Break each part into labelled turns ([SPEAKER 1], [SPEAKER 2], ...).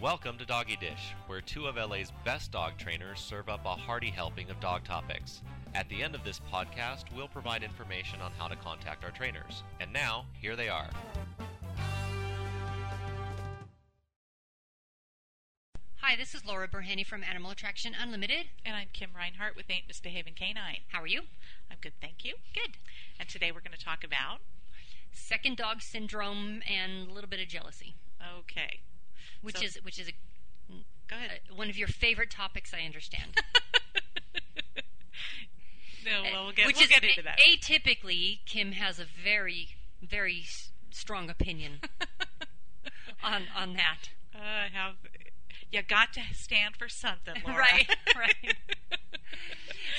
[SPEAKER 1] Welcome to Doggy Dish, where two of LA's best dog trainers serve up a hearty helping of dog topics. At the end of this podcast, we'll provide information on how to contact our trainers. And now, here they are.
[SPEAKER 2] Hi, this is Laura Bourhenne from Animal Attraction Unlimited.
[SPEAKER 3] And I'm Kim Reinhart with Ain't Misbehaving Canine.
[SPEAKER 2] How are you?
[SPEAKER 3] I'm good, thank you.
[SPEAKER 2] Good.
[SPEAKER 3] And today we're going to talk about.
[SPEAKER 2] Second dog syndrome and a little bit of jealousy,
[SPEAKER 3] Okay.
[SPEAKER 2] Which
[SPEAKER 3] So-
[SPEAKER 2] is which is a,
[SPEAKER 3] Go ahead.
[SPEAKER 2] uh, one of your favorite topics. I understand.
[SPEAKER 3] no, well, we'll get,
[SPEAKER 2] which
[SPEAKER 3] we'll
[SPEAKER 2] is
[SPEAKER 3] get into
[SPEAKER 2] a-
[SPEAKER 3] that.
[SPEAKER 2] atypically, Kim has a very very strong opinion on on that.
[SPEAKER 3] I have. You got to stand for something, Laura.
[SPEAKER 2] Right, right.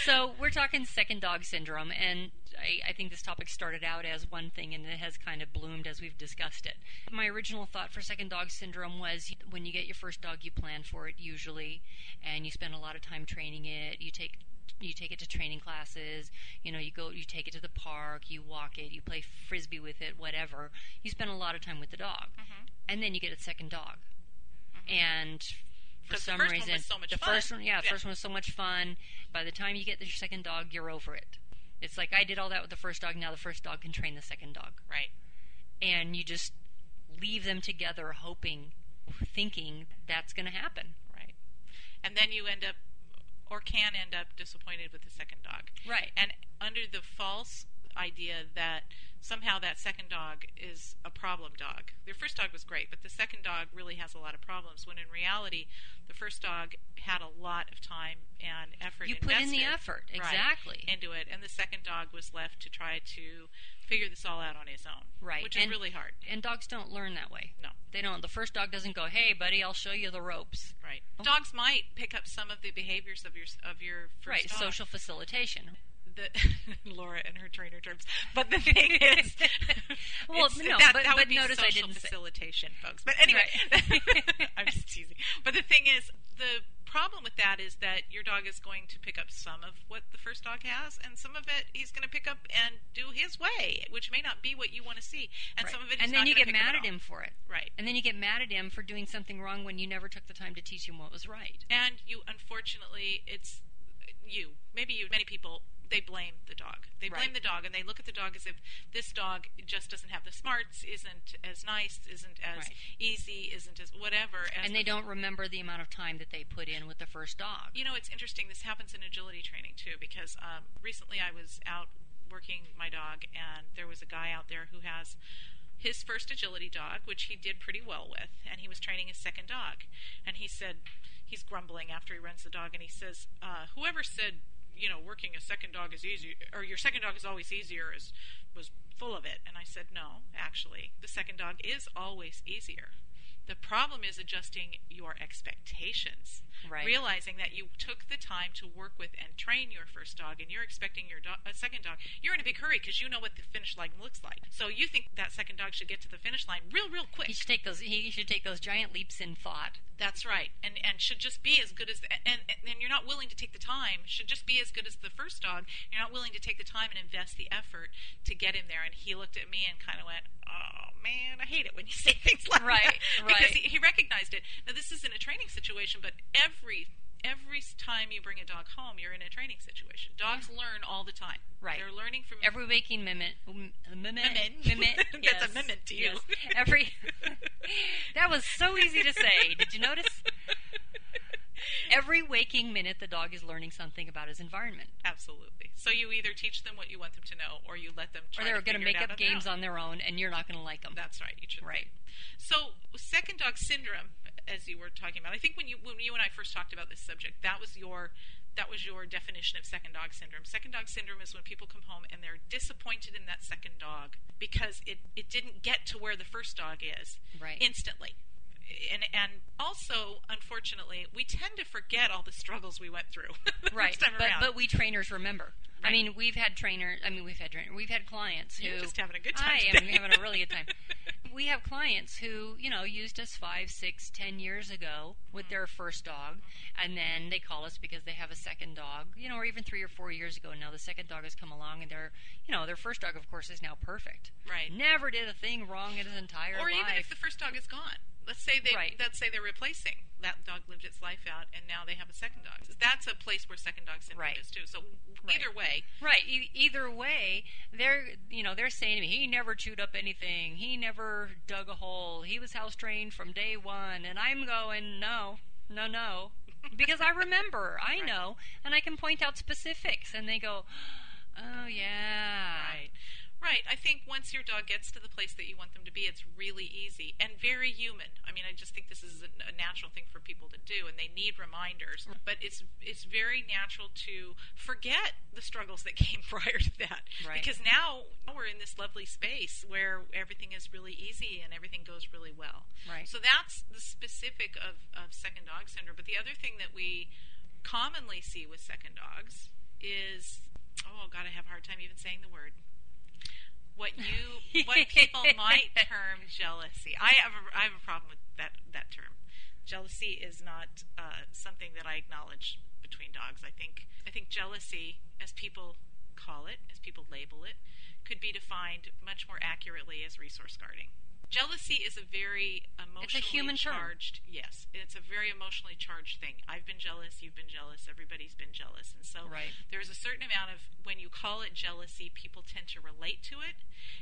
[SPEAKER 2] So we're talking second dog syndrome, and I, I think this topic started out as one thing, and it has kind of bloomed as we've discussed it. My original thought for second dog syndrome was when you get your first dog, you plan for it usually, and you spend a lot of time training it. You take you take it to training classes. You know, you go, you take it to the park, you walk it, you play frisbee with it, whatever. You spend a lot of time with the dog,
[SPEAKER 3] Mhm.
[SPEAKER 2] and then you get a second dog, and for
[SPEAKER 3] the
[SPEAKER 2] some
[SPEAKER 3] one
[SPEAKER 2] reason,
[SPEAKER 3] was so much
[SPEAKER 2] the
[SPEAKER 3] fun.
[SPEAKER 2] first one, yeah,
[SPEAKER 3] Yeah.
[SPEAKER 2] first one was so much fun. By the time you get your second dog, you're over it. It's like I did all that with the first dog. Now the first dog can train the second dog,
[SPEAKER 3] Right.
[SPEAKER 2] and you just leave them together, hoping, thinking that's going to happen.
[SPEAKER 3] Right. And then you end up, or can end up, disappointed with the second dog.
[SPEAKER 2] Right.
[SPEAKER 3] And under the false idea that somehow that second dog is a problem dog. Their first dog was great, but the second dog really has a lot of problems. When in reality, the first dog had a lot of time and effort.
[SPEAKER 2] You put in the effort,
[SPEAKER 3] right,
[SPEAKER 2] exactly.
[SPEAKER 3] into it, and the second dog was left to try to figure this all out on his own,
[SPEAKER 2] Right.
[SPEAKER 3] Which is
[SPEAKER 2] And-
[SPEAKER 3] really hard.
[SPEAKER 2] And dogs don't learn that way.
[SPEAKER 3] No,
[SPEAKER 2] They don't. The first dog doesn't go, "Hey, buddy, I'll show you the ropes."
[SPEAKER 3] right.
[SPEAKER 2] Oh.
[SPEAKER 3] Dogs might pick up some of the behaviors of your of your first
[SPEAKER 2] right.
[SPEAKER 3] dog.
[SPEAKER 2] Social facilitation.
[SPEAKER 3] The Laura and her trainer terms. But the thing is,
[SPEAKER 2] Well,
[SPEAKER 3] it's-
[SPEAKER 2] no,
[SPEAKER 3] that,
[SPEAKER 2] but-
[SPEAKER 3] that
[SPEAKER 2] but
[SPEAKER 3] would be
[SPEAKER 2] notice I
[SPEAKER 3] social
[SPEAKER 2] didn't say-
[SPEAKER 3] facilitation, folks. But anyway, I'm just teasing. But the thing is, the problem with that is that your dog is going to pick up some of what the first dog has, and some of it he's going to pick up and do his way, which may not be what you want to see, and
[SPEAKER 2] Right.
[SPEAKER 3] some of it,
[SPEAKER 2] and then you get mad
[SPEAKER 3] at
[SPEAKER 2] at him for it.
[SPEAKER 3] Right.
[SPEAKER 2] And then you get mad at him for doing something wrong when you never took the time to teach him what was right.
[SPEAKER 3] and you unfortunately it's you maybe you many people they blame the dog they blame
[SPEAKER 2] Right.
[SPEAKER 3] the dog and they look at the dog as if this dog just doesn't have the smarts isn't as nice isn't as
[SPEAKER 2] Right.
[SPEAKER 3] easy isn't as whatever as
[SPEAKER 2] and they don't remember the amount of time that they put in with the first dog.
[SPEAKER 3] you know it's interesting this happens in agility training too because um, recently i was out working my dog and there was a guy out there who has his first agility dog which he did pretty well with and he was training his second dog and he said he's grumbling after he runs the dog and he says uh, whoever said you know working a second dog is easy or your second dog is always easier is was full of it. And i said no actually the second dog is always easier the problem is adjusting your expectations
[SPEAKER 2] Right.
[SPEAKER 3] realizing that you took the time to work with and train your first dog and you're expecting your do- a second dog you're in a big hurry because you know what the finish line looks like so you think that second dog should get to the finish line real real quick
[SPEAKER 2] He should take those. He should take those giant leaps in thought.
[SPEAKER 3] that's right and and should just be as good as the, and and you're not willing to take the time should just be as good as the first dog you're not willing to take the time and invest the effort to get him there and he looked at me and kind of went oh hate it when you say things like
[SPEAKER 2] Right,
[SPEAKER 3] that because he, he recognized it now this isn't a training situation but every every time you bring a dog home you're in a training situation dogs learn all the time
[SPEAKER 2] Right.
[SPEAKER 3] they're learning from
[SPEAKER 2] Every waking mimic, Mimic. yes,
[SPEAKER 3] That's a mimic to you.
[SPEAKER 2] yes. Every that was so easy to say. Did you notice? Every waking minute, the dog is learning something about his environment,
[SPEAKER 3] absolutely so you either teach them what you want them to know or you let them
[SPEAKER 2] or
[SPEAKER 3] try
[SPEAKER 2] they're going to make up games on their own, and you're not going to like them.
[SPEAKER 3] That's right. You should
[SPEAKER 2] Right.
[SPEAKER 3] So, second dog syndrome, as you were talking about, I think when you when you and I first talked about this subject, that was your that was your definition of second dog syndrome. Second dog syndrome is when people come home and they're disappointed in that second dog because it it didn't get to where the first dog is
[SPEAKER 2] Right.
[SPEAKER 3] instantly. And and also, unfortunately, we tend to forget all the struggles we went through.
[SPEAKER 2] right, but
[SPEAKER 3] around.
[SPEAKER 2] but we trainers remember. I mean, we've had trainers. I mean, we've had trainers. We've had clients who
[SPEAKER 3] You're just having a good time
[SPEAKER 2] I am having a really good time. We have clients who, you know, used us five, six, ten years ago with mm-hmm. their first dog, and then they call us because they have a second dog, you know, or even three or four years ago. And now the second dog has come along, and their, you know, their first dog, of course, is now perfect.
[SPEAKER 3] Right.
[SPEAKER 2] Never did a thing wrong in his entire
[SPEAKER 3] or
[SPEAKER 2] life.
[SPEAKER 3] Or even if the first dog is gone. Let's say they
[SPEAKER 2] Right.
[SPEAKER 3] let's say they're replacing that dog lived its life out, and now they have a second dog. That's a place where second dog syndrome
[SPEAKER 2] Right.
[SPEAKER 3] is too. So
[SPEAKER 2] Right.
[SPEAKER 3] either way,
[SPEAKER 2] Right. E- either way, they're you know they're saying to me, he never chewed up anything. He never dug a hole. He was house trained from day one, and I'm going no, no, no, because I remember, I
[SPEAKER 3] Right.
[SPEAKER 2] know, and I can point out specifics, and they go, oh yeah,
[SPEAKER 3] Right. Right. I think once your dog gets to the place that you want them to be, it's really easy and very human. I mean, I just think this is a, natural thing for people to do, and they need reminders. Mm-hmm. But it's it's very natural to forget the struggles that came prior to that,
[SPEAKER 2] Right.
[SPEAKER 3] because now we're in this lovely space where everything is really easy and everything goes really well.
[SPEAKER 2] Right.
[SPEAKER 3] So that's the specific of, of second dog syndrome. But the other thing that we commonly see with second dogs is oh god, I have a hard time even saying the word. What you what people might term jealousy. I have a, I have a problem with that that term. Jealousy is not uh, something that I acknowledge between dogs. I think I think jealousy, as people call it, as people label it, could be defined much more accurately as resource guarding. Jealousy is a very emotionally
[SPEAKER 2] human term.
[SPEAKER 3] charged. Yes, it's a very emotionally charged thing. I've been jealous. You've been jealous. Everybody's been jealous, and so
[SPEAKER 2] Right.
[SPEAKER 3] there's a certain amount of when you call it jealousy, people tend to relate to it,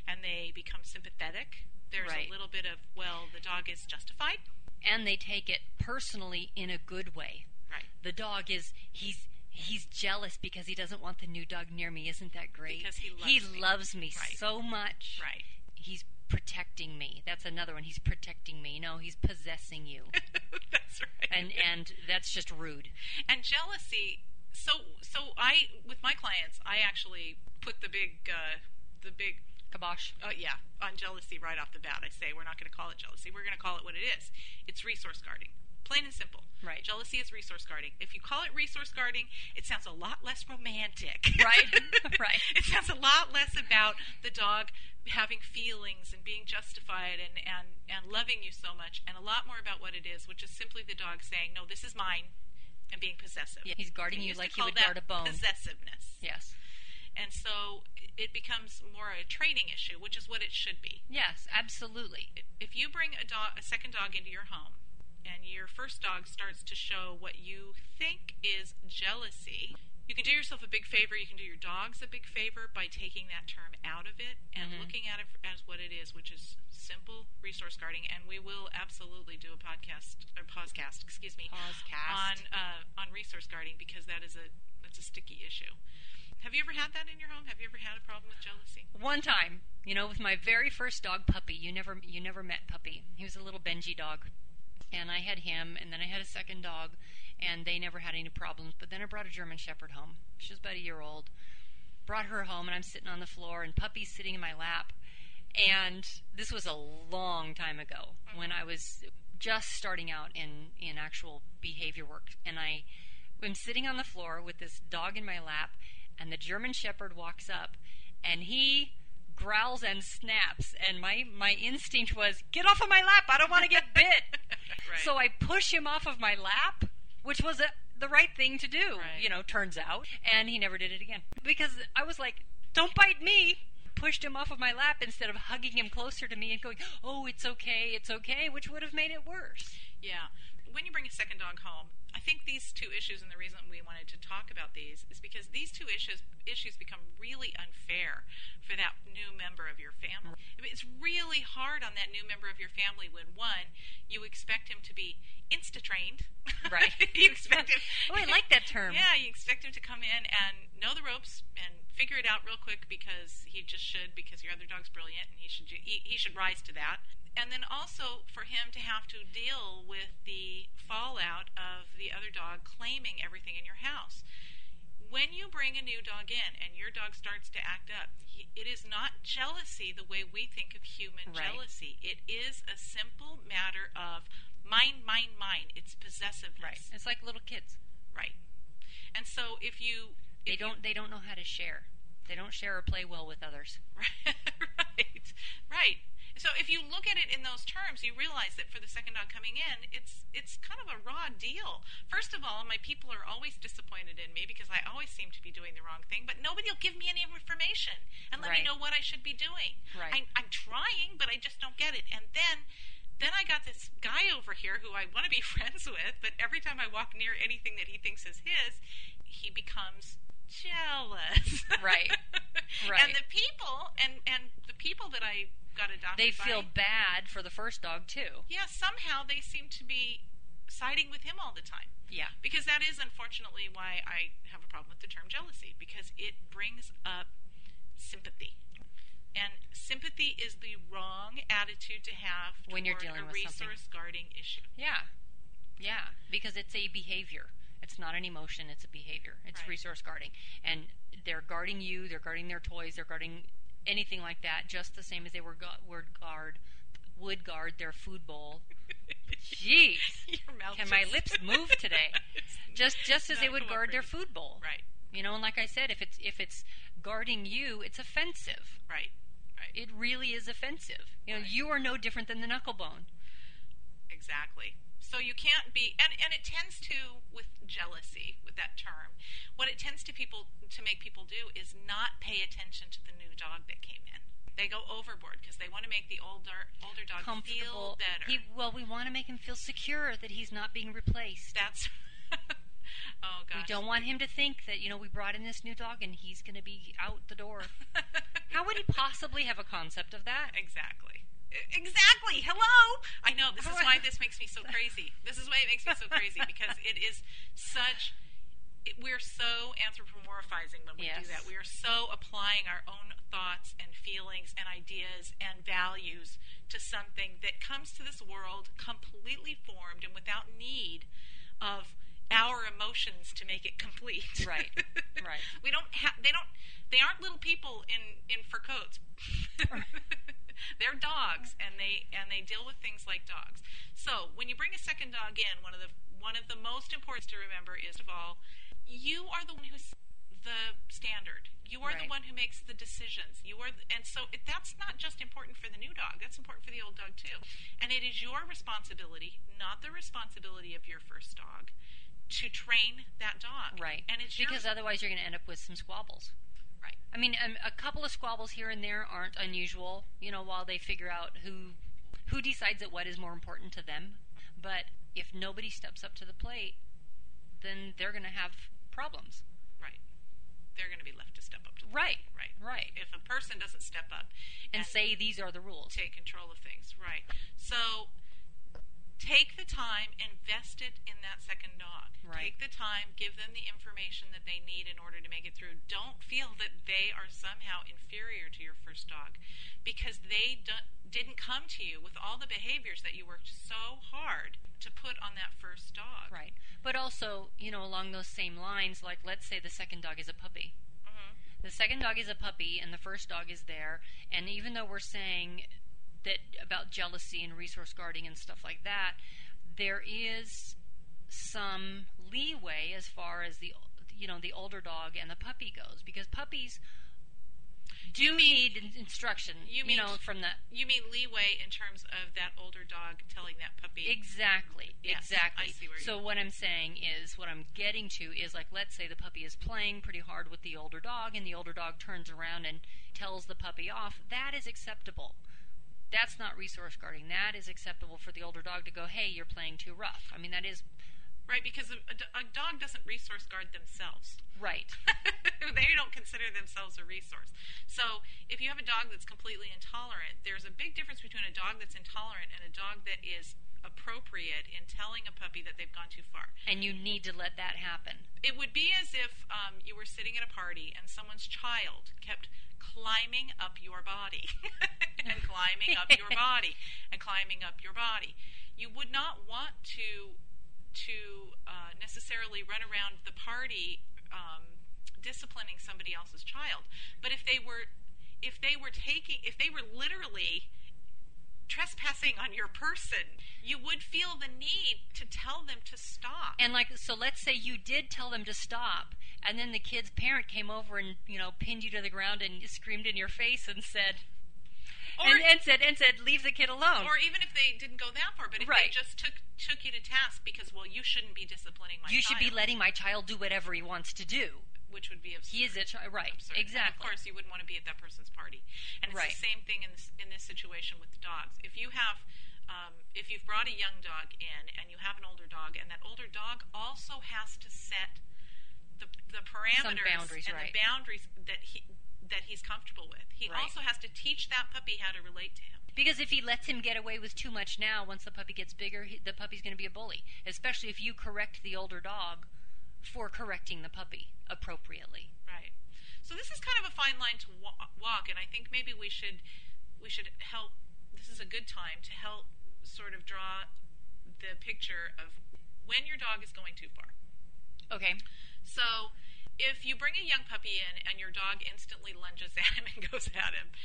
[SPEAKER 3] and they become sympathetic. There's
[SPEAKER 2] Right.
[SPEAKER 3] a little bit of well, the dog is justified.
[SPEAKER 2] and they take it personally in a good way.
[SPEAKER 3] Right.
[SPEAKER 2] The dog is he's he's jealous because he doesn't want the new dog near me. Isn't that great?
[SPEAKER 3] Because he
[SPEAKER 2] he
[SPEAKER 3] loves me.
[SPEAKER 2] loves me
[SPEAKER 3] Right.
[SPEAKER 2] so much.
[SPEAKER 3] Right.
[SPEAKER 2] He's protecting me. That's another one. He's protecting me. No, he's possessing you.
[SPEAKER 3] That's right.
[SPEAKER 2] and and that's just rude.
[SPEAKER 3] and jealousy so so i with my clients i actually put the big uh the big
[SPEAKER 2] Kabosh.
[SPEAKER 3] uh, yeah on jealousy right off the bat i say we're not going to call it jealousy we're going to call it what it is it's resource guarding plain and simple
[SPEAKER 2] Right.
[SPEAKER 3] jealousy is resource guarding if you call it resource guarding it sounds a lot less romantic
[SPEAKER 2] Right. Right.
[SPEAKER 3] it sounds a lot less about the dog having feelings and being justified and, and, and loving you so much and a lot more about what it is which is simply the dog saying no this is mine and being possessive
[SPEAKER 2] Yeah, he's guarding you like he would guard a bone.
[SPEAKER 3] possessiveness
[SPEAKER 2] Yes.
[SPEAKER 3] and so it becomes more a training issue which is what it should be
[SPEAKER 2] Yes, absolutely.
[SPEAKER 3] if you bring a dog, a second dog into your home, and your first dog starts to show what you think is jealousy, you can do yourself a big favor. You can do your dogs a big favor by taking that term out of it and
[SPEAKER 2] Mhm.
[SPEAKER 3] looking at it as what it is, which is simple resource guarding. And we will absolutely do a podcast or podcast, excuse me,
[SPEAKER 2] Pausecast.
[SPEAKER 3] on uh, on resource guarding because that is a that's a sticky issue. Have you ever had that in your home? Have you ever had a problem with jealousy?
[SPEAKER 2] One time, you know, with my very first dog, Puppy. You never, you never met Puppy. He was a little Benji dog, and I had him, and then I had a second dog, and they never had any problems. But then I brought a German Shepherd home. She was about a year old. Brought her home, and I'm sitting on the floor, and Puppy's sitting in my lap. And this was a long time ago mm-hmm. when I was just starting out in in actual behavior work, and I am sitting on the floor with this dog in my lap, and the German Shepherd walks up, and he growls and snaps, and my my instinct was get off of my lap! I don't want to get bit.
[SPEAKER 3] Right.
[SPEAKER 2] So I push him off of my lap, which was a, the right thing to do,
[SPEAKER 3] Right.
[SPEAKER 2] you know, turns out. And he never did it again. Because I was like, don't bite me! Pushed him off of my lap instead of hugging him closer to me and going, oh, it's okay, it's okay, which would have made it worse.
[SPEAKER 3] Yeah. When you bring a second dog home, I think these two issues, and the reason we wanted to talk about these, is because these two issues issues become really unfair for that new member of your family. I mean, it's really hard on that new member of your family when one, you expect him to be insta trained.
[SPEAKER 2] Right.
[SPEAKER 3] you expect him.
[SPEAKER 2] Oh, I like that term.
[SPEAKER 3] Yeah, you expect him to come in and know the ropes and figure it out real quick because he just should because your other dog's brilliant and he should he, he should rise to that. And then also for him to have to deal with the fallout of the other dog claiming everything in your house. When you bring a new dog in and your dog starts to act up, he, it is not jealousy the way we think of human
[SPEAKER 2] Right.
[SPEAKER 3] jealousy. It is a simple matter of mine, mine, mine. It's possessiveness. Right.
[SPEAKER 2] It's like little kids.
[SPEAKER 3] Right. And so if you
[SPEAKER 2] They
[SPEAKER 3] if you-
[SPEAKER 2] don't they don't know how to share. They don't share or play well with others.
[SPEAKER 3] Right. Right. Right. So if you look at it in those terms, you realize that for the second dog coming in, it's it's kind of a raw deal. First of all, my people are always disappointed in me because I always seem to be doing the wrong thing, but nobody will give me any information and let me know what I should be doing.
[SPEAKER 2] Right.
[SPEAKER 3] I, I'm trying, but I just don't get it. And then then I got this guy over here who I want to be friends with, but every time I walk near anything that he thinks is his, he becomes jealous.
[SPEAKER 2] Right. Right.
[SPEAKER 3] And the people and and the people that I got adopted
[SPEAKER 2] They
[SPEAKER 3] by,
[SPEAKER 2] feel bad for the first dog too.
[SPEAKER 3] yeah, somehow they seem to be siding with him all the time.
[SPEAKER 2] Yeah.
[SPEAKER 3] Because that is unfortunately why I have a problem with the term jealousy because it brings up sympathy. And sympathy is the wrong attitude to have
[SPEAKER 2] When you're dealing
[SPEAKER 3] a
[SPEAKER 2] with something.
[SPEAKER 3] resource guarding issue.
[SPEAKER 2] Yeah. Yeah. Because it's a behavior. It's not an emotion, it's a behavior. It's
[SPEAKER 3] Right.
[SPEAKER 2] resource guarding. And they're guarding you, they're guarding their toys, they're guarding anything like that, just the same as they were gu- would guard would guard their food bowl. Jeez. Can my lips move today? Just just as they would guard their food bowl.
[SPEAKER 3] Right,
[SPEAKER 2] You know, and like I said, if it's if it's guarding you, it's offensive.
[SPEAKER 3] right, right.
[SPEAKER 2] It really is offensive. You know,
[SPEAKER 3] Right.
[SPEAKER 2] you are no different than the knucklebone.
[SPEAKER 3] Exactly. So you can't be, and, and it tends to, with jealousy, with that term, what it tends to people to make people do is not pay attention to the new dog that came in. They go overboard because they want to make the older older dog feel better.
[SPEAKER 2] He, well, we want to make him feel secure that he's not being replaced.
[SPEAKER 3] That's oh gosh.
[SPEAKER 2] We don't want him to think that you know we brought in this new dog and he's going to be out the door. How would he possibly have a concept of that?
[SPEAKER 3] Exactly. Exactly. Hello. I know. This is why this makes me so crazy. This is why it makes me so crazy because it is such. It, we're so anthropomorphizing when we do that. We are so applying our own thoughts and feelings and ideas and values to something that comes to this world completely formed and without need of our emotions to make it complete.
[SPEAKER 2] Right. Right.
[SPEAKER 3] we don't have. They don't. They aren't little people in in fur coats. They're dogs, and they and they deal with things like dogs. So when you bring a second dog in, one of the one of the most important to remember is of all, you are the one who's the standard. You are the one who makes the decisions. You are, the, and so it, that's not just important for the new dog. That's important for the old dog too. And it is your responsibility, not the responsibility of your first dog, to train that dog.
[SPEAKER 2] Right.
[SPEAKER 3] And it's
[SPEAKER 2] because
[SPEAKER 3] your,
[SPEAKER 2] otherwise you're going to end up with some squabbles.
[SPEAKER 3] right.
[SPEAKER 2] I mean, um, a couple of squabbles here and there aren't unusual. You know, while they figure out who who decides that what is more important to them. But if nobody steps up to the plate, then they're going to have problems.
[SPEAKER 3] Right. They're going to be left to step up to the
[SPEAKER 2] Right.
[SPEAKER 3] Right.
[SPEAKER 2] Right.
[SPEAKER 3] If a person doesn't step up
[SPEAKER 2] And say these are the rules.
[SPEAKER 3] take control of things, right? So take the time, invest it in that second dog.
[SPEAKER 2] Right.
[SPEAKER 3] Take the time, give them the information that they need in order to make it through. Don't feel that they are somehow inferior to your first dog because they didn't come to you with all the behaviors that you worked so hard to put on that first dog.
[SPEAKER 2] Right. But also, you know, along those same lines, like let's say the second dog is a puppy.
[SPEAKER 3] Mhm.
[SPEAKER 2] The second dog is a puppy, and the first dog is there. And even though we're saying that about jealousy and resource guarding and stuff like that, there is some leeway as far as the you know the older dog and the puppy goes, because puppies do
[SPEAKER 3] You mean-
[SPEAKER 2] need instruction.
[SPEAKER 3] you
[SPEAKER 2] You, know, from the
[SPEAKER 3] You mean leeway in terms of that older dog telling that puppy
[SPEAKER 2] Exactly.
[SPEAKER 3] Yes,
[SPEAKER 2] exactly.
[SPEAKER 3] I see where you-
[SPEAKER 2] so what I'm saying is what I'm getting to is like let's say the puppy is playing pretty hard with the older dog and the older dog turns around and tells the puppy off. That is acceptable. That's not resource guarding. That is acceptable for the older dog to go, "Hey, you're playing too rough." I mean, that is
[SPEAKER 3] Right, because a, a a dog doesn't resource guard themselves.
[SPEAKER 2] right.
[SPEAKER 3] they don't consider themselves a resource. So if you have a dog that's completely intolerant, there's a big difference between a dog that's intolerant and a dog that is appropriate in telling a puppy that they've gone too far.
[SPEAKER 2] and you need to let that happen.
[SPEAKER 3] It would be as if um, you were sitting at a party and someone's child kept climbing up your body and climbing up your body and climbing up your body. You would not want to to uh, necessarily run around the party um, disciplining somebody else's child. But if they were if they were taking if they were literally trespassing on your person, you would feel the need to tell them to stop.
[SPEAKER 2] And like, so let's say you did tell them to stop, and then the kid's parent came over and you know pinned you to the ground and screamed in your face and said,
[SPEAKER 3] Or-
[SPEAKER 2] and, and said, and said, leave the kid alone.
[SPEAKER 3] Or even if they didn't go that far, but if they just took took you to task because well, you shouldn't be disciplining my child.
[SPEAKER 2] you should be letting my child do whatever he wants to do.
[SPEAKER 3] which would be absurd.
[SPEAKER 2] He is a child, right?
[SPEAKER 3] absurd. And
[SPEAKER 2] Exactly.
[SPEAKER 3] of course, you wouldn't want to be at that person's party. And it's
[SPEAKER 2] Right.
[SPEAKER 3] the same thing in this in this situation with the dogs. If you have um, if you've brought a young dog in and you have an older dog, and that older dog also has to set the, the parameters
[SPEAKER 2] boundaries,
[SPEAKER 3] and
[SPEAKER 2] right.
[SPEAKER 3] the boundaries that he that he's comfortable with. He
[SPEAKER 2] Right.
[SPEAKER 3] also has to teach that puppy how to relate to him.
[SPEAKER 2] Because if he lets him get away with too much now, once the puppy gets bigger, he, the puppy's going to be a bully. Especially if you correct the older dog for correcting the puppy appropriately.
[SPEAKER 3] Right. So this is kind of a fine line to wa- walk, and I think maybe we should we should help. This is a good time to help sort of draw the picture of when your dog is going too far.
[SPEAKER 2] Okay.
[SPEAKER 3] So if you bring a young puppy in and your dog instantly lunges at him and goes at him,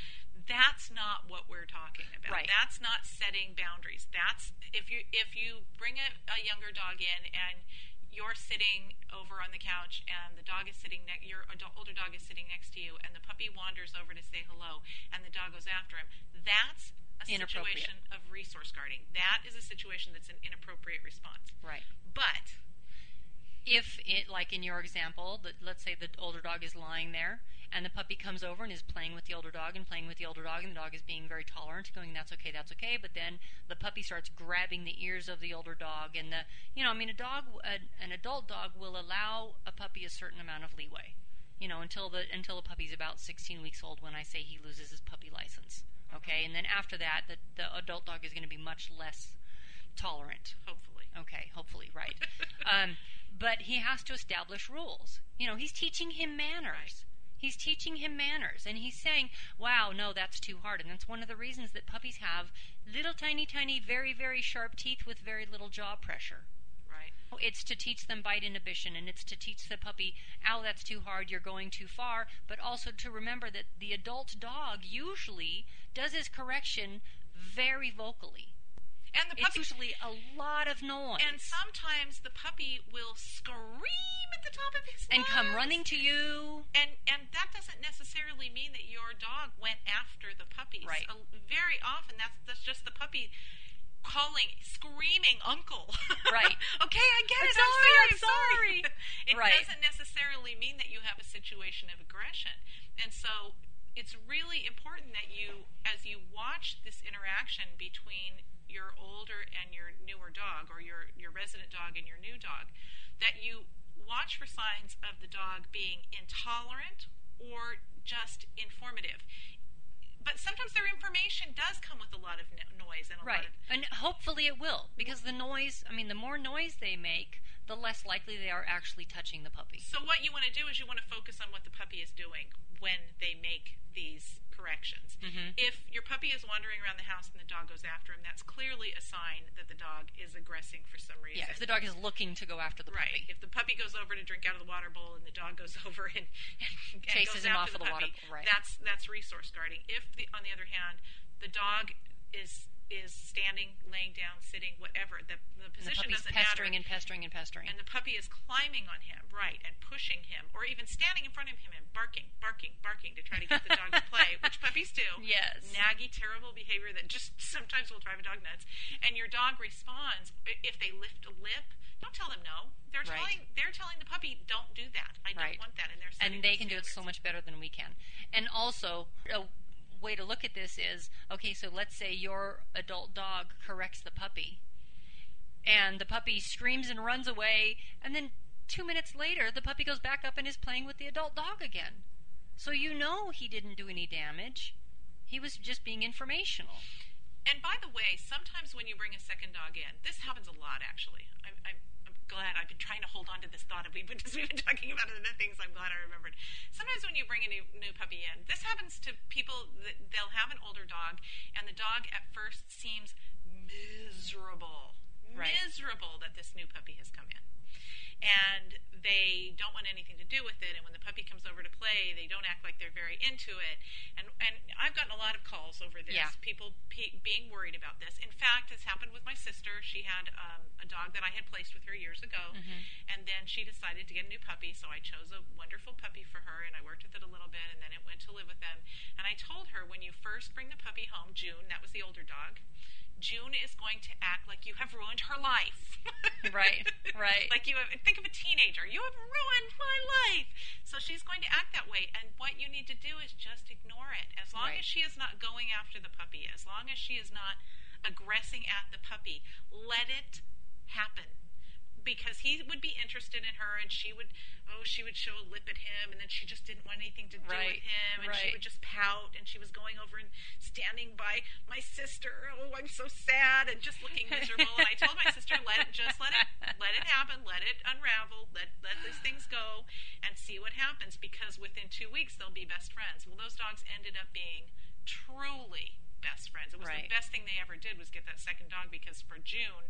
[SPEAKER 3] that's not what we're talking about.
[SPEAKER 2] Right.
[SPEAKER 3] That's not setting boundaries. That's if you if you bring a, a younger dog in and you're sitting over on the couch and the dog is sitting next your adult, older dog is sitting next to you and the puppy wanders over to say hello and the dog goes after him. That's a situation of resource guarding. That is a situation that's an inappropriate response.
[SPEAKER 2] Right.
[SPEAKER 3] But
[SPEAKER 2] If it, like in your example, that let's say the older dog is lying there, and the puppy comes over and is playing with the older dog and playing with the older dog, and the dog is being very tolerant, going, "That's okay, that's okay." But then the puppy starts grabbing the ears of the older dog, and the, you know, I mean, a dog, a, an adult dog will allow a puppy a certain amount of leeway, you know, until the until the puppy's about 16 weeks old, when I say he loses his puppy license. Okay, and then after that, the the adult dog is going to be much less tolerant.
[SPEAKER 3] hopefully.
[SPEAKER 2] Okay, hopefully, right. um, but he has to establish rules. You know, he's teaching him manners. He's teaching him manners, and he's saying, "Wow, no, that's too hard." And that's one of the reasons that puppies have little, tiny, tiny, very, very sharp teeth with very little jaw pressure.
[SPEAKER 3] Right.
[SPEAKER 2] It's to teach them bite inhibition, and it's to teach the puppy, "Ow, that's too hard. You're going too far." But also to remember that the adult dog usually does his correction very vocally.
[SPEAKER 3] And the
[SPEAKER 2] It's
[SPEAKER 3] puppy
[SPEAKER 2] usually a lot of noise.
[SPEAKER 3] And sometimes the puppy will scream at the top of his
[SPEAKER 2] and come running to you.
[SPEAKER 3] And and that doesn't necessarily mean that your dog went after the puppy.
[SPEAKER 2] Right.
[SPEAKER 3] Uh, very often, that's that's just the puppy calling, screaming, "Uncle!"
[SPEAKER 2] Right.
[SPEAKER 3] okay, I get
[SPEAKER 2] I'm
[SPEAKER 3] it.
[SPEAKER 2] sorry,
[SPEAKER 3] I'm sorry. I'm
[SPEAKER 2] sorry.
[SPEAKER 3] it
[SPEAKER 2] Right.
[SPEAKER 3] doesn't necessarily mean that you have a situation of aggression, and so it's really important that you, as you watch this interaction between your older and your newer dog, or your your resident dog and your new dog, that you watch for signs of the dog being intolerant or just informative. But sometimes their information does come with a lot of no- noise and a lot
[SPEAKER 2] Right.
[SPEAKER 3] of
[SPEAKER 2] And hopefully it will, because the noise, I mean, the more noise they make, the less likely they are actually touching the puppy.
[SPEAKER 3] So what you want to do is you want to focus on what the puppy is doing when they make these corrections.
[SPEAKER 2] Mhm.
[SPEAKER 3] If your puppy is wandering around the house and the dog goes after him, that's clearly a sign that the dog is aggressing for some reason.
[SPEAKER 2] Yeah, if the dog is looking to go after the puppy. Right.
[SPEAKER 3] If the puppy goes over to drink out of the water bowl and the dog goes over and, and, and
[SPEAKER 2] Chases
[SPEAKER 3] goes
[SPEAKER 2] him off
[SPEAKER 3] the
[SPEAKER 2] of the water
[SPEAKER 3] puppy,
[SPEAKER 2] bowl, right.
[SPEAKER 3] that's that's resource guarding. If the, on the other hand, the dog is is standing, laying down, sitting, whatever, the the
[SPEAKER 2] the
[SPEAKER 3] position
[SPEAKER 2] puppy's
[SPEAKER 3] doesn't
[SPEAKER 2] pestering
[SPEAKER 3] matter.
[SPEAKER 2] and pestering and pestering.
[SPEAKER 3] and the puppy is climbing on him, right, and pushing him, or even standing in front of him and barking, barking, barking to try to get the dog to play, which puppies do.
[SPEAKER 2] Yes.
[SPEAKER 3] Naggy, terrible behavior that just sometimes will drive a dog nuts. And your dog responds if they lift a lip. Don't tell them no. They're
[SPEAKER 2] Right.
[SPEAKER 3] telling they're telling the puppy, don't do that. I don't
[SPEAKER 2] Right.
[SPEAKER 3] want that. And they're
[SPEAKER 2] and they can do it so much better than we can. And also, a way to look at this is okay, so let's say your adult dog corrects the puppy, and the puppy screams and runs away, and then two minutes later, the puppy goes back up and is playing with the adult dog again. So you know he didn't do any damage. He was just being informational.
[SPEAKER 3] And by the way, sometimes when you bring a second dog in, this happens a lot actually. I'm, I'm glad I've been trying to hold on to this thought of we've been, we've been talking about other things. I'm glad I remembered. Sometimes when you bring a new, new puppy in, this happens to people that they'll have an older dog, and the dog at first seems miserable,
[SPEAKER 2] Right.
[SPEAKER 3] miserable that this new puppy has come in. And they don't want anything to do with it. And when the puppy comes over to play, they don't act like they're very into it. And and I've gotten a lot of calls over this.
[SPEAKER 2] Yeah.
[SPEAKER 3] People pe- being worried about this. In fact, it's happened with my sister. She had um, a dog that I had placed with her years ago, and then she decided to get a new puppy. So I chose a wonderful puppy for her, and I worked with it a little bit, and then it went to live with them. And I told her when you first bring the puppy home, June, that was the older dog. June is going to act like you have ruined her life.
[SPEAKER 2] Right, right.
[SPEAKER 3] like you have, think of a teenager. You have ruined my life. So she's going to act that way. And what you need to do is just ignore it. As long
[SPEAKER 2] Right.
[SPEAKER 3] as she is not going after the puppy, as long as she is not aggressing at the puppy. Let it happen because he would be interested in her and she would oh she would show a lip at him and then she just didn't want anything to do
[SPEAKER 2] Right,
[SPEAKER 3] with him and she would just pout and she was going over and standing by my sister. Oh i'm so sad and just looking miserable. And i told my sister let it just let it let it happen. Let it unravel. Let let these things go and see what happens because within two weeks they'll be best friends. Well those dogs ended up being truly best friends. It was
[SPEAKER 2] Right.
[SPEAKER 3] the best thing they ever did was get that second dog because for june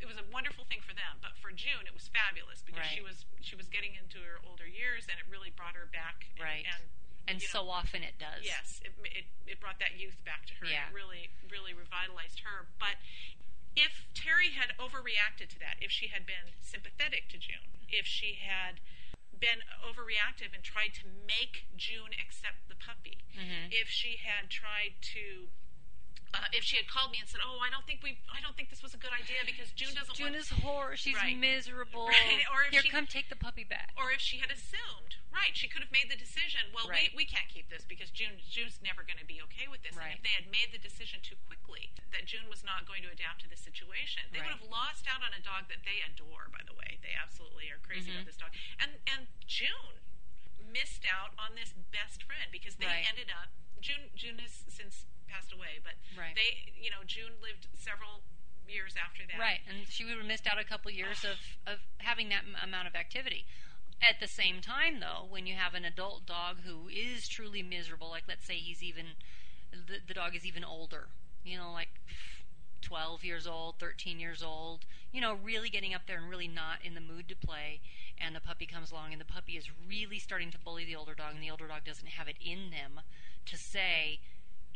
[SPEAKER 3] it was a wonderful thing for them but for june it was fabulous because she was she was getting into her older years and it really brought her back and,
[SPEAKER 2] Right.
[SPEAKER 3] and
[SPEAKER 2] And so
[SPEAKER 3] know,
[SPEAKER 2] often it does.
[SPEAKER 3] yes it, it, it brought that youth back to her
[SPEAKER 2] Yeah.
[SPEAKER 3] it really really revitalized her but if terry had overreacted to that if she had been sympathetic to june if she had been overreactive and tried to make june accept the puppy
[SPEAKER 2] Mm-hmm.
[SPEAKER 3] if she had tried to uh, if she had called me and said, "Oh, I don't think we, I don't think this was a good idea because June doesn't
[SPEAKER 2] June
[SPEAKER 3] want,"
[SPEAKER 2] is horror. She's
[SPEAKER 3] Right.
[SPEAKER 2] miserable.
[SPEAKER 3] Right, or if
[SPEAKER 2] Here,
[SPEAKER 3] she-
[SPEAKER 2] come take the puppy back.
[SPEAKER 3] or if she had assumed, right, she could have made the decision. Well,
[SPEAKER 2] Right.
[SPEAKER 3] we, we can't keep this because June June's never going to be okay with this. And if they had made the decision too quickly that June was not going to adapt to the situation, they would have lost out on a dog that they adore. By the way, they absolutely are crazy
[SPEAKER 2] Mm-hmm.
[SPEAKER 3] about this dog. And and June missed out on this best friend because they
[SPEAKER 2] Right.
[SPEAKER 3] ended up June June has since passed away, but
[SPEAKER 2] Right.
[SPEAKER 3] they you know June lived several years after that.
[SPEAKER 2] Right, and she would have missed out a couple years of, of having that m- amount of activity. At the same time, though, when you have an adult dog who is truly miserable, like let's say he's even, the, the dog is even older, you know, like 12 years old, 13 years old, you know, really getting up there and really not in the mood to play, and the puppy comes along and the puppy is really starting to bully the older dog, and the older dog doesn't have it in them to say,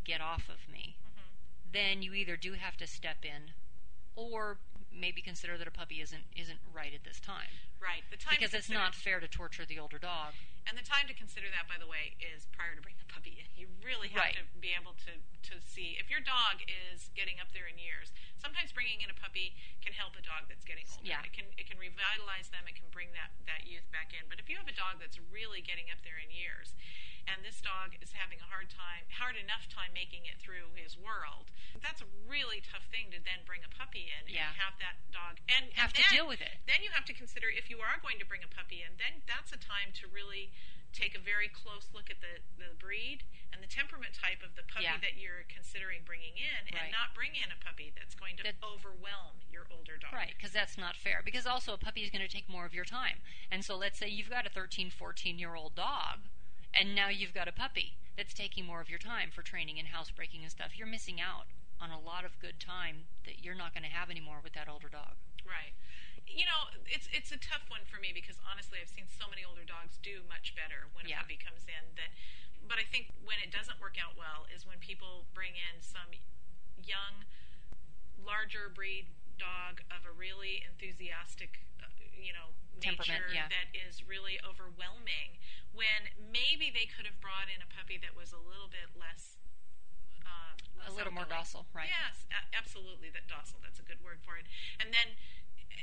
[SPEAKER 2] get off of me, mm-hmm. then you either do have to step in or maybe consider that a puppy isn't isn't right at this time
[SPEAKER 3] Right. The time
[SPEAKER 2] because it's not fair to torture the older dog.
[SPEAKER 3] And the time to consider that, by the way, is prior to bringing the puppy in. You really have
[SPEAKER 2] Right.
[SPEAKER 3] to be able to, to see if your dog is getting up there in years. Sometimes bringing in a puppy can help a dog that's getting older.
[SPEAKER 2] Yeah.
[SPEAKER 3] It can it can revitalize them. It can bring that that youth back in. But if you have a dog that's really getting up there in years, and this dog is having a hard time, hard enough time making it through his world, that's a really tough thing to then bring a puppy in
[SPEAKER 2] Yeah.
[SPEAKER 3] and have that dog and
[SPEAKER 2] Have
[SPEAKER 3] and
[SPEAKER 2] to
[SPEAKER 3] then-
[SPEAKER 2] deal with it.
[SPEAKER 3] then you have to consider if you are going to bring a puppy in, then that's time to really take a very close look at the, the breed and the temperament type of the puppy
[SPEAKER 2] Yeah.
[SPEAKER 3] that you're considering bringing in
[SPEAKER 2] Right.
[SPEAKER 3] and not bring in a puppy that's going to
[SPEAKER 2] That-
[SPEAKER 3] overwhelm your older dog.
[SPEAKER 2] Right, because that's not fair. Because also a puppy is going to take more of your time. And so let's say you've got a 13, 14 year old dog, and now you've got a puppy that's taking more of your time for training and housebreaking and stuff. You're missing out on a lot of good time that you're not going to have anymore with that older dog.
[SPEAKER 3] Right. You know, it's it's a tough one for me because honestly, I've seen so many older dogs do much better when a
[SPEAKER 2] Yeah.
[SPEAKER 3] puppy comes in. That, but I think when it doesn't work out well is when people bring in some young, larger breed dog of a really enthusiastic, uh, you know,
[SPEAKER 2] Temperament,
[SPEAKER 3] nature
[SPEAKER 2] yeah.
[SPEAKER 3] that is really overwhelming. When maybe they could have brought in a puppy that was a little bit less. Uh,
[SPEAKER 2] A little more docile, right?
[SPEAKER 3] Yes, a- absolutely. That docile. That's a good word for it. And then,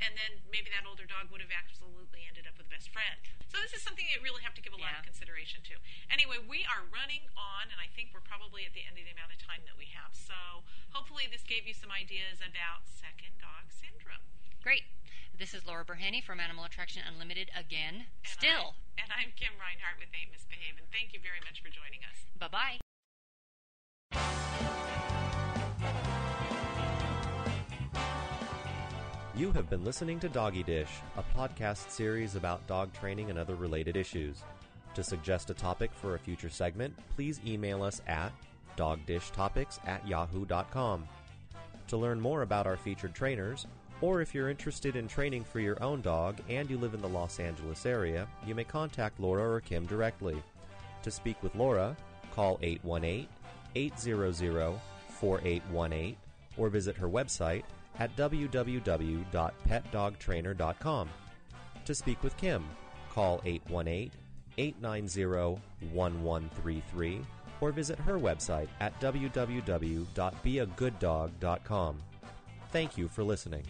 [SPEAKER 3] and then maybe that older dog would have absolutely ended up with a best friend. So this is something you really have to give a lot of consideration to. Anyway, we are running on, and I think we're probably at the end of the amount of time that we have. So hopefully this gave you some ideas about second dog syndrome.
[SPEAKER 2] Great. This is Laura Bourhenne from Animal Attraction Unlimited again.
[SPEAKER 3] And
[SPEAKER 2] Still.
[SPEAKER 3] I, and I'm Kim Reinhart with Ain't Misbehave, and thank you very much for joining us.
[SPEAKER 2] Bye bye.
[SPEAKER 4] You have been listening to Doggy Dish, a podcast series about dog training and other related issues. To suggest a topic for a future segment, please email us at dogdishtopics at yahoo.com. To learn more about our featured trainers, or if you're interested in training for your own dog and you live in the Los Angeles area, you may contact Laura or Kim directly. To speak with Laura, call 818 800 4818 or visit her website at www.petdogtrainer.com. To speak with Kim, call 818 890 1133 or visit her website at www.beagooddog.com. Thank you for listening.